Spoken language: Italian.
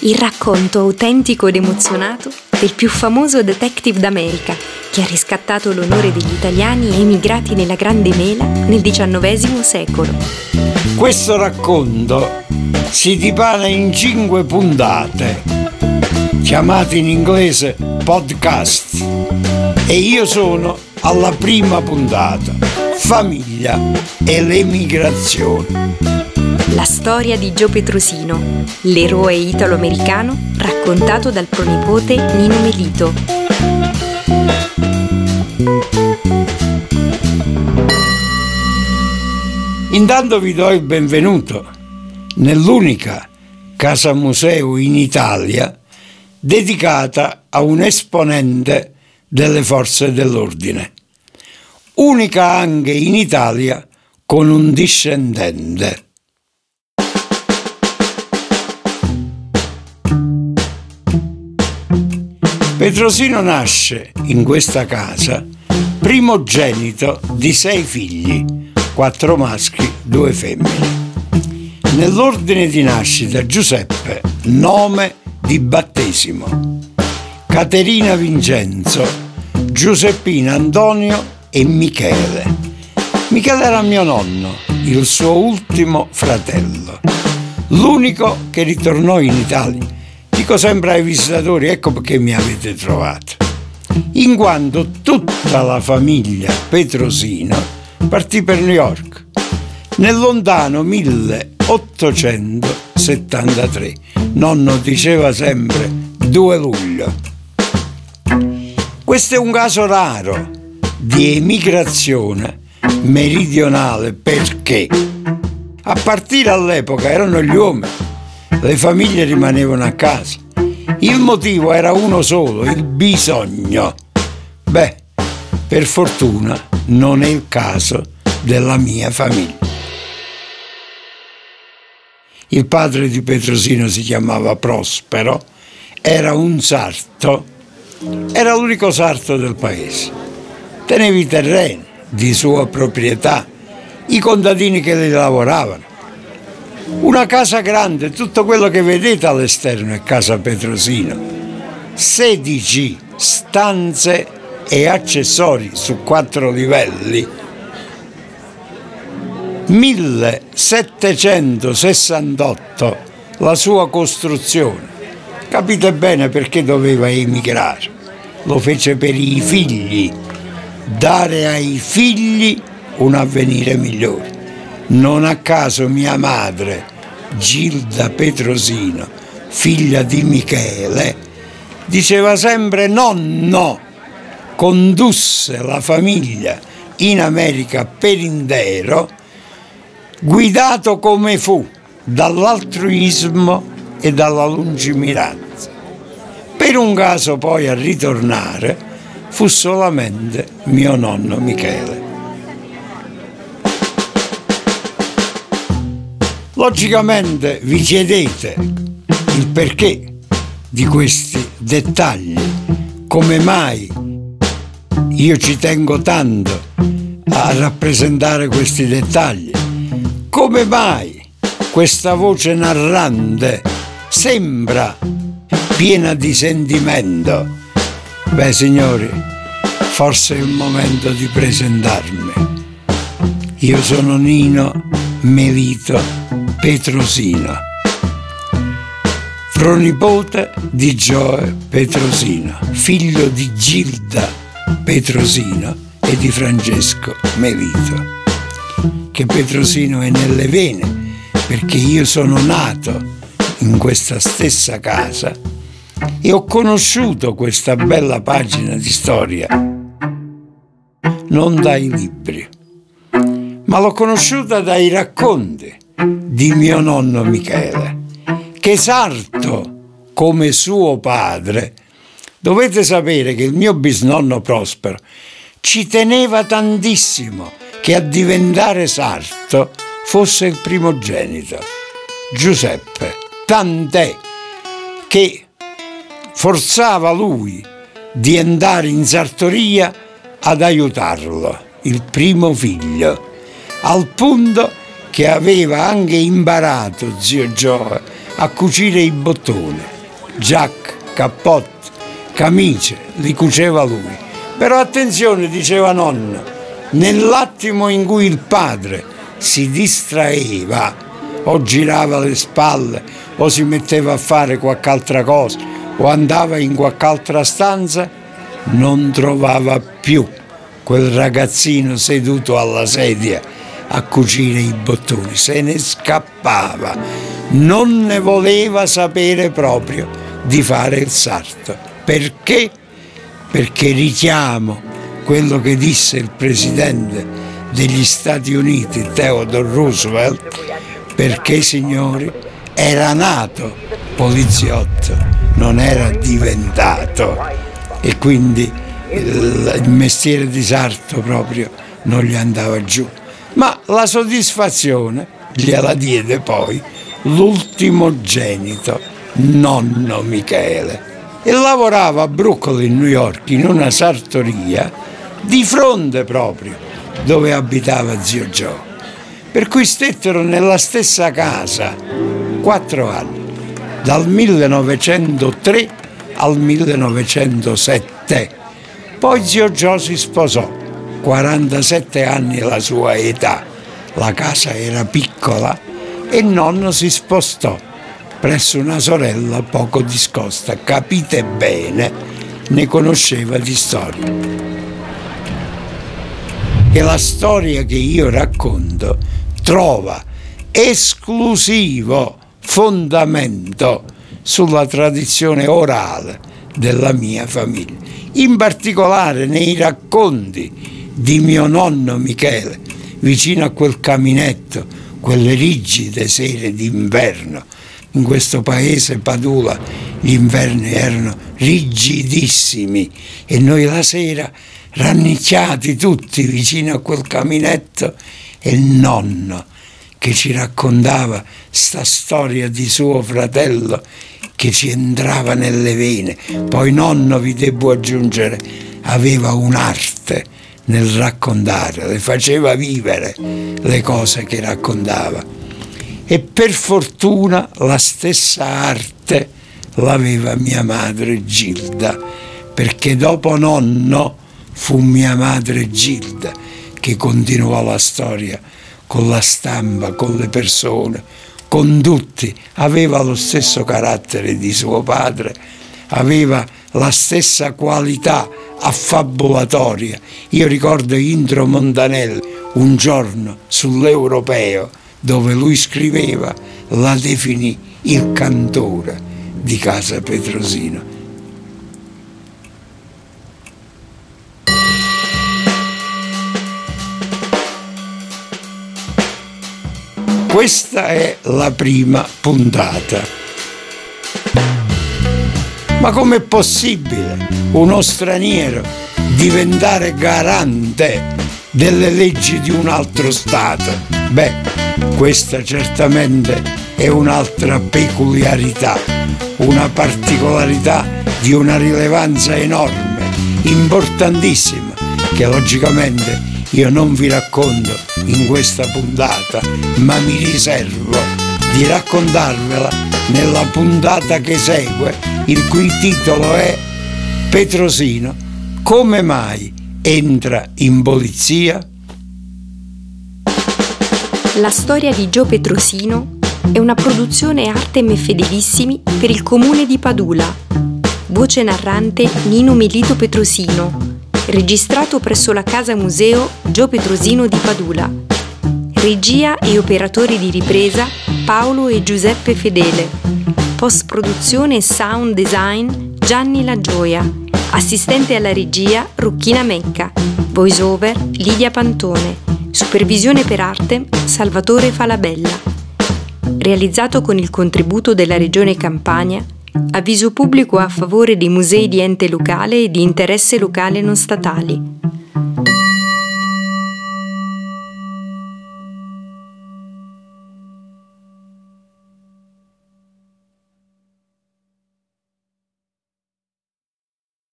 il racconto autentico ed emozionato del più famoso detective d'America che ha riscattato l'onore degli italiani emigrati nella Grande Mela nel XIX secolo. Questo racconto si dipana in cinque puntate, chiamate in inglese podcast, e io sono alla prima puntata, famiglia e l'emigrazione. La storia di Gio Petrosino, l'eroe italo-americano raccontato dal pronipote Nino Melito. Intanto vi do il benvenuto nell'unica casa museo in Italia dedicata a un esponente delle forze dell'ordine, unica anche in Italia con un discendente. Petrosino nasce in questa casa primogenito di sei figli, quattro maschi, due femmine. Nell'ordine di nascita Giuseppe, nome di battesimo, Caterina Vincenzo, Giuseppina Antonio e Michele. Michele era mio nonno, il suo ultimo fratello, l'unico che ritornò in Italia Dico sempre ai visitatori, ecco perché mi avete trovato. In quanto tutta la famiglia Petrosino partì per New York nel lontano 1873. Nonno diceva sempre 2 luglio. Questo è un caso raro di emigrazione meridionale perché a partire all'epoca erano gli uomini le famiglie rimanevano a casa. Il motivo era uno solo, il bisogno. Beh, per fortuna non è il caso della mia famiglia. Il padre di Petrosino si chiamava Prospero, era un sarto, era l'unico sarto del paese. Teneva i terreni di sua proprietà, i contadini che li lavoravano una casa grande, tutto quello che vedete all'esterno è casa Petrosino. 16 stanze e accessori su quattro livelli. 1768 la sua costruzione. Capite bene perché doveva emigrare. Lo fece per i figli, dare ai figli un avvenire migliore. Non a caso mia madre, Gilda Petrosino, figlia di Michele, diceva sempre nonno, condusse la famiglia in America per intero, guidato come fu dall'altruismo e dalla lungimiranza. Per un caso poi a ritornare fu solamente mio nonno Michele. Logicamente vi chiedete il perché di questi dettagli, come mai io ci tengo tanto a rappresentare questi dettagli, come mai questa voce narrante sembra piena di sentimento. Beh signori, forse è il momento di presentarmi. Io sono Nino Melito Petrosino, pronipote di Gioe Petrosino, figlio di Gilda Petrosino e di Francesco Melito, che Petrosino è nelle vene perché io sono nato in questa stessa casa e ho conosciuto questa bella pagina di storia non dai libri, ma l'ho conosciuta dai racconti di mio nonno Michele, che sarto come suo padre. Dovete sapere che il mio bisnonno Prospero ci teneva tantissimo che a diventare sarto fosse il primogenito, Giuseppe, tant'è che forzava lui di andare in sartoria ad aiutarlo, il primo figlio, al punto che aveva anche imparato zio Gioe a cucire i bottoni, giacche, cappotti, camicie, li cuceva lui. Però attenzione, diceva nonno, nell'attimo in cui il padre si distraeva o girava le spalle o si metteva a fare qualche altra cosa o andava in qualche altra stanza, non trovava più quel ragazzino seduto alla sedia a cucire i bottoni, se ne scappava, non ne voleva sapere proprio di fare il sarto. Perché? Perché richiamo quello che disse il presidente degli Stati Uniti, Theodore Roosevelt, perché signori era nato poliziotto, non era diventato e quindi il, mestiere di sarto proprio non gli andava giù ma la soddisfazione gliela diede poi l'ultimogenito, nonno Michele. E lavorava a Brooklyn, New York, in una sartoria di fronte proprio dove abitava zio Joe. Per cui stettero nella stessa casa quattro anni, dal 1903 al 1907. Poi zio Joe si sposò 47 anni la sua età. La casa era piccola e nonno si spostò presso una sorella poco discosta. Capite bene, ne conosceva di storia. E la storia che io racconto trova esclusivo fondamento sulla tradizione orale della mia famiglia, in particolare nei racconti di mio nonno Michele, vicino a quel caminetto, quelle rigide sere d'inverno. In questo paese Padula gli inverni erano rigidissimi e noi la sera rannicchiati tutti vicino a quel caminetto e il nonno che ci raccontava sta storia di suo fratello che ci entrava nelle vene. Poi nonno, vi devo aggiungere, aveva un'arte nel raccontare, le faceva vivere le cose che raccontava. E per fortuna la stessa arte l'aveva mia madre Gilda, perché dopo nonno fu mia madre Gilda che continuò la storia con la stampa, con le persone, con tutti. Aveva lo stesso carattere di suo padre, aveva la stessa qualità affabulatoria. Io ricordo Indro Montanelli un giorno sull'Europeo dove lui scriveva, la definì il cantore di Casa Petrosino. Questa è la prima puntata. Ma com'è possibile uno straniero diventare garante delle leggi di un altro Stato? Beh, questa certamente è un'altra peculiarità, una particolarità di una rilevanza enorme, importantissima, che logicamente io non vi racconto in questa puntata, ma mi riservo di raccontarvela nella puntata che segue il cui titolo è Petrosino, come mai entra in polizia? La storia di Gio Petrosino è una produzione Artem e Fedelissimi per il comune di Padula. Voce narrante Nino Melito Petrosino. Registrato presso la casa museo Gio Petrosino di Padula. Regia e operatori di ripresa Paolo e Giuseppe Fedele post produzione e sound design Gianni La Gioia, assistente alla regia Rucchina Mecca, voice over Lidia Pantone, supervisione per arte Salvatore Falabella. Realizzato con il contributo della Regione Campania, avviso pubblico a favore dei musei di ente locale e di interesse locale non statali.